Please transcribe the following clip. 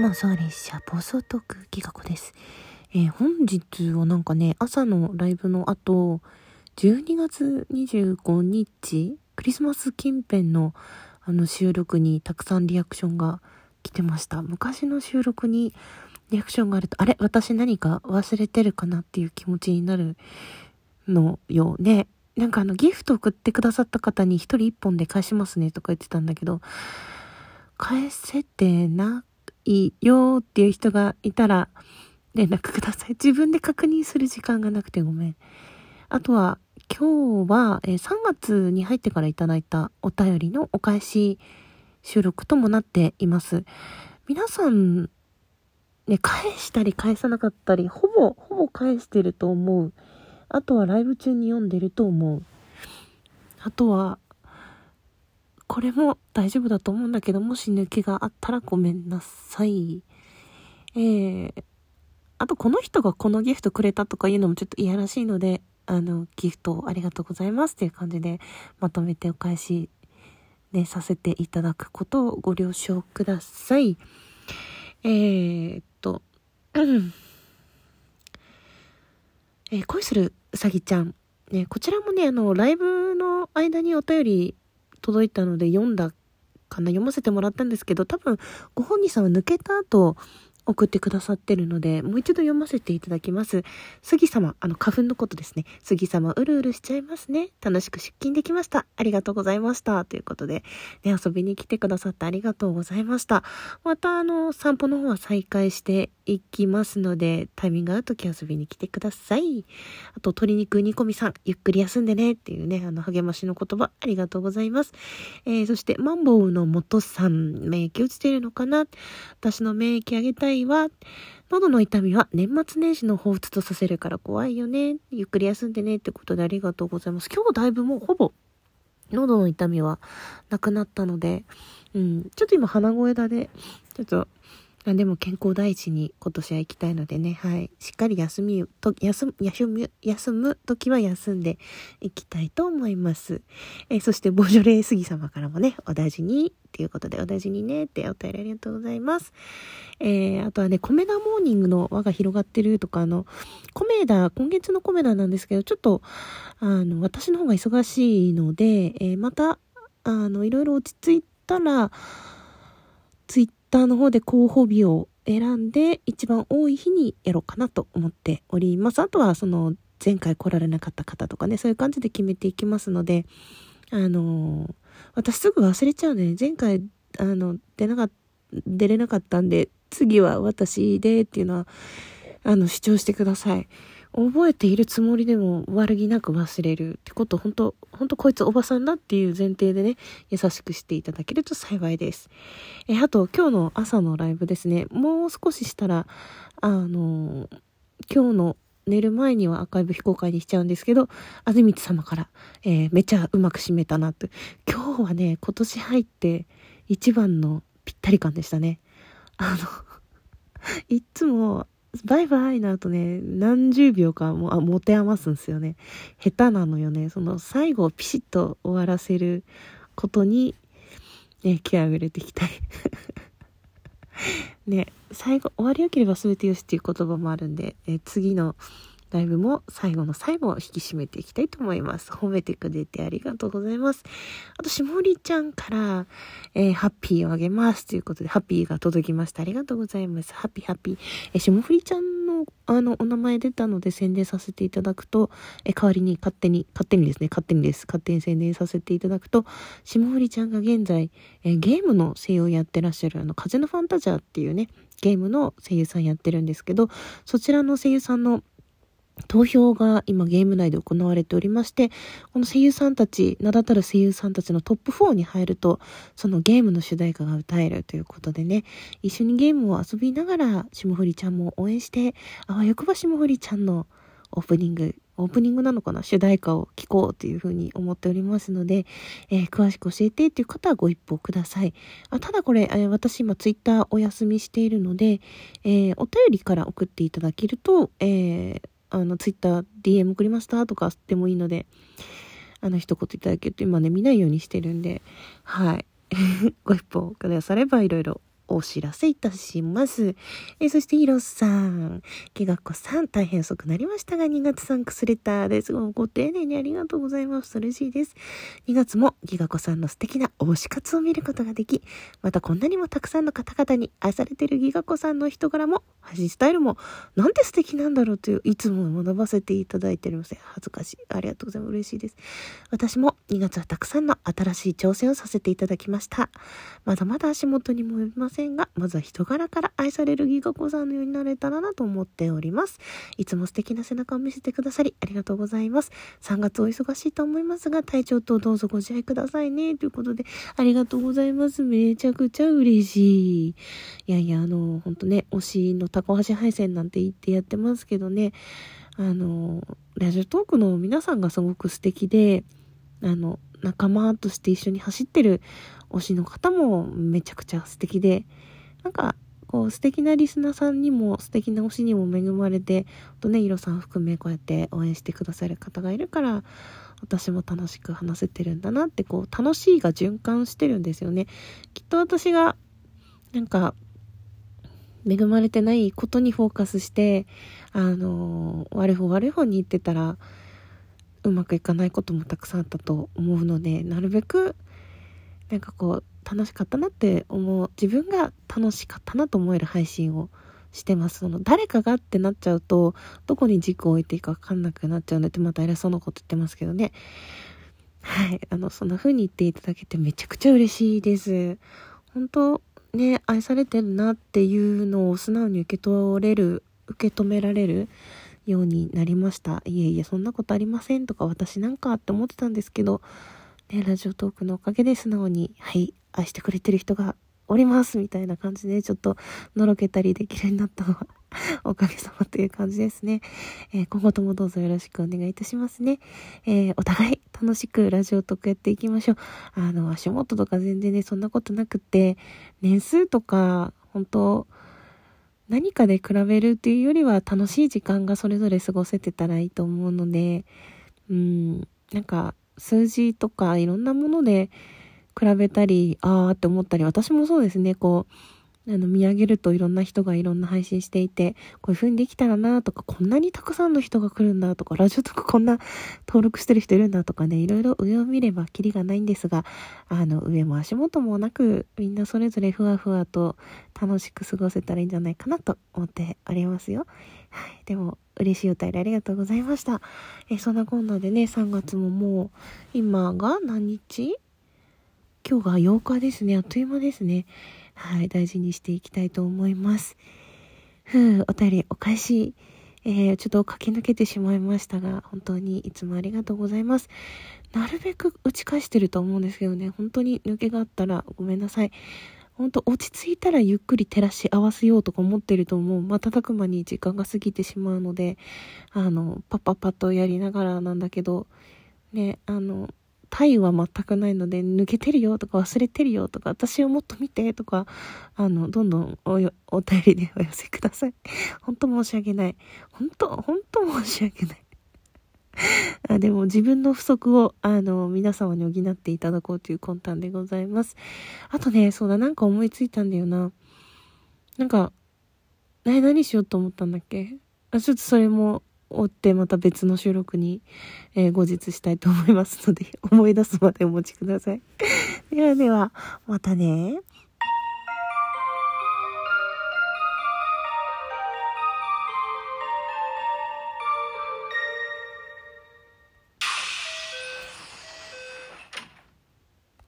妄想列車暴走トーク企画です。えー、本日はなんかね、朝のライブの後、12月25日、クリスマス近辺のあの収録にたくさんリアクションが来てました。昔の収録にリアクションがあると、あれ私何か忘れてるかなっていう気持ちになるのよね。なんかあのギフト送ってくださった方に一人一本で返しますねとか言ってたんだけど、返せてないよっていう人がいたら連絡ください。自分で確認する時間がなくてごめん。あとは、今日は、え3月に入ってからいただいたお便りのお返し収録ともなっています。皆さん、ね、返したり返さなかったり、ほぼ、ほぼ返してると思う。あとはライブ中に読んでると思う。あとは、これも大丈夫だと思うんだけど、もし抜けがあったらごめんなさい。えー、あとこの人がこのギフトくれたとかいうのもちょっと嫌らしいので、あの、ギフトありがとうございますっていう感じでまとめてお返し、ね、させていただくことをご了承ください。えー、っと、うん。えー、恋するうさぎちゃん。ね、こちらもね、あの、ライブの間にお便り届いたので読んだかな読ませてもらったんですけど、多分ご本人さんは抜けた後、送ってくださってるので、もう一度読ませていただきます。杉様、あの、花粉のことですね。杉様、うるうるしちゃいますね。楽しく出勤できました。ありがとうございました。ということで、ね、遊びに来てくださってありがとうございました。また、あの、散歩の方は再開していきますので、タイミング合う時遊びに来てください。あと、鶏肉煮込みさん、ゆっくり休んでね。っていうね、あの、励ましの言葉、ありがとうございます。えー、そして、マンボウの元さん、免疫落ちてるのかな？私の免疫上げたいは、喉の痛みは年末年始の彷彿とさせるから怖いよね。ゆっくり休んでねってことでありがとうございます。今日だいぶもうほぼ喉の痛みはなくなったので、うん、ちょっと今鼻声だで、ちょっとでも健康第一に今年は行きたいのでね、はい。しっかり休み、と休む、休む、休む時は休んでいきたいと思います。え、そして、ボジョレー杉様からもね、お大事に、っていうことで、お大事にね、ってお便りありがとうございます。えー、あとはね、コメダモーニングの輪が広がってるとか、あの、コメダ、今月のコメダなんですけど、ちょっと、あの、私の方が忙しいので、えー、また、あの、いろいろ落ち着いたら、ツイッターの方で候補日を選んで一番多い日にやろうかなと思っております。あとはその前回来られなかった方とかね、そういう感じで決めていきますので、あのー、私すぐ忘れちゃうね。前回、あの、出なかった、出れなかったんで、次は私でっていうのは、あの、主張してください。覚えているつもりでも悪気なく忘れるってこと、本当本当こいつおばさんだっていう前提でね、優しくしていただけると幸いです。え、あと、今日の朝のライブですね、もう少ししたら、あの、今日の寝る前にはアーカイブ非公開にしちゃうんですけど、あずみつ様から、えー、めちゃうまく締めたなって。今日はね、今年入って一番のぴったり感でしたね。あのいつもバイバイになるとね、何十秒かもあ持て余すんですよね。下手なのよね。その最後をピシッと終わらせることに、ね、気合を入れていきたい。ね、最後、終わりよければ全てよしっていう言葉もあるんで、え次のライブも最後の最後を引き締めていきたいと思います。褒めてくれてありがとうございます。あと、しもりちゃんから、えー、ハッピーをあげますということで、ハッピーが届きました。ありがとうございます。ハッピーハッピー。えー、しもりちゃんの、あの、お名前出たので宣伝させていただくと、えー、代わりに勝手に、勝手にですね、勝手にです。勝手に宣伝させていただくと、しもふりちゃんが現在、えー、ゲームの声優をやってらっしゃる、あの、風のファンタジアっていうね、ゲームの声優さんやってるんですけど、そちらの声優さんの投票が今ゲーム内で行われておりまして、この声優さんたち、名だたる声優さんたちのトップ4に入ると、そのゲームの主題歌が歌えるということでね、一緒にゲームを遊びながら、霜降りちゃんも応援して、あわよくば霜降りちゃんのオープニング、オープニングなのかな主題歌を聴こうというふうに思っておりますので、えー、詳しく教えてっていう方はご一報ください。あただこれ、えー、私今ツイッターお休みしているので、えー、お便りから送っていただけると、えー、あの、ツイッター DM 送りましたとかでもいいので、あの、一言いただけると今ね、見ないようにしてるんで、はい。ご一報くださればいろいろお知らせいたします。えそして、ヒロさん、ギガ子さん、大変遅くなりましたが、2月サンクスレターです。ご丁寧にありがとうございます。嬉しいです。2月もギガ子さんの素敵な推し活を見ることができ、またこんなにもたくさんの方々に愛されているギガ子さんの人柄も、配信スタイルも、なんて素敵なんだろうという、いつも学ばせていただいております。恥ずかしい。ありがとうございます。嬉しいです。私も2月はたくさんの新しい挑戦をさせていただきました。まだまだ足元にも及びませんが、まずは人柄から愛されるギガ子さんのようになれたらなと思っております。いつも素敵な背中を見せてくださり、ありがとうございます。3月お忙しいと思いますが、体調とどうぞご自愛くださいね。ということで、ありがとうございます。めちゃくちゃ嬉しい。いやいや、あの、ほんとね、推しの高橋配線なんて言ってやってますけどね、あの、ラジオトークの皆さんがすごく素敵で、あの、仲間として一緒に走ってる推しの方もめちゃくちゃ素敵で、なんか、こう素敵なリスナーさんにも素敵な推しにも恵まれて、とね、イロさん含めこうやって応援してくださる方がいるから、私も楽しく話せてるんだなって、こう、楽しいが循環してるんですよね。きっと私が、なんか、恵まれてないことにフォーカスして、あの、悪い方悪い方に行ってたら、うまくいかないこともたくさんあったと思うので、なるべく、なんかこう、楽しかったなって思う、自分が楽しかったなと思える配信をしてます。その、誰かがってなっちゃうと、どこに軸を置いていいかわかんなくなっちゃうのってまた偉そうなこと言ってますけどね。はい。あの、そんな風に言っていただけてめちゃくちゃ嬉しいです。本当ね、愛されてるなっていうのを素直に受け取れる、受け止められるようになりました。いえいえ、そんなことありませんとか、私なんかって思ってたんですけど、ね、ラジオトークのおかげで素直に、はい、愛してくれてる人がおりますみたいな感じで、ちょっとのろけたりできるようになったのはおかげさまという感じですね。えー、今後ともどうぞよろしくお願いいたしますね。えー、お互い楽しくラジオトークやっていきましょう。あの、足元とか全然ね、そんなことなくって、年数とか、本当何かで比べるっていうよりは楽しい時間がそれぞれ過ごせてたらいいと思うので、うん、なんか数字とかいろんなもので比べたり、あーって思ったり、私もそうですね、こう、あの、見上げるといろんな人がいろんな配信していて、こういう風にできたらなとか、こんなにたくさんの人が来るんだとか、ラジオとかこんな登録してる人いるんだとかね、いろいろ上を見ればキリがないんですが、あの、上も足元もなく、みんなそれぞれふわふわと楽しく過ごせたらいいんじゃないかなと思っておりますよ。はい。でも、嬉しい歌りありがとうございました。え、そんなこんなでね、3月ももう、今が何日？今日が8日ですね。あっという間ですね。はい、大事にしていきたいと思います。ふう、お便りお返し、えー、ちょっと駆け抜けてしまいましたが、本当にいつもありがとうございます。なるべく打ち返してると思うんですけどね、本当に抜けがあったらごめんなさい。本当落ち着いたらゆっくり照らし合わせようとか思ってるともう瞬く間に時間が過ぎてしまうので、あの、パッパッパッとやりながらなんだけど、ね、あの、体は全くないので、抜けてるよとか忘れてるよとか、私をもっと見てとか、あの、どんどんおお便りでお寄せください。本当申し訳ない。本当、本当申し訳ない。あでも自分の不足を、あの、皆様に補っていただこうという魂胆でございます。あとね、そうだ、なんか思いついたんだよな。なんか、え、何しようと思ったんだっけ？あ、ちょっとそれも追ってまた別の収録に、えー、後日したいと思いますので、思い出すまでお待ちください。ではでは、またね。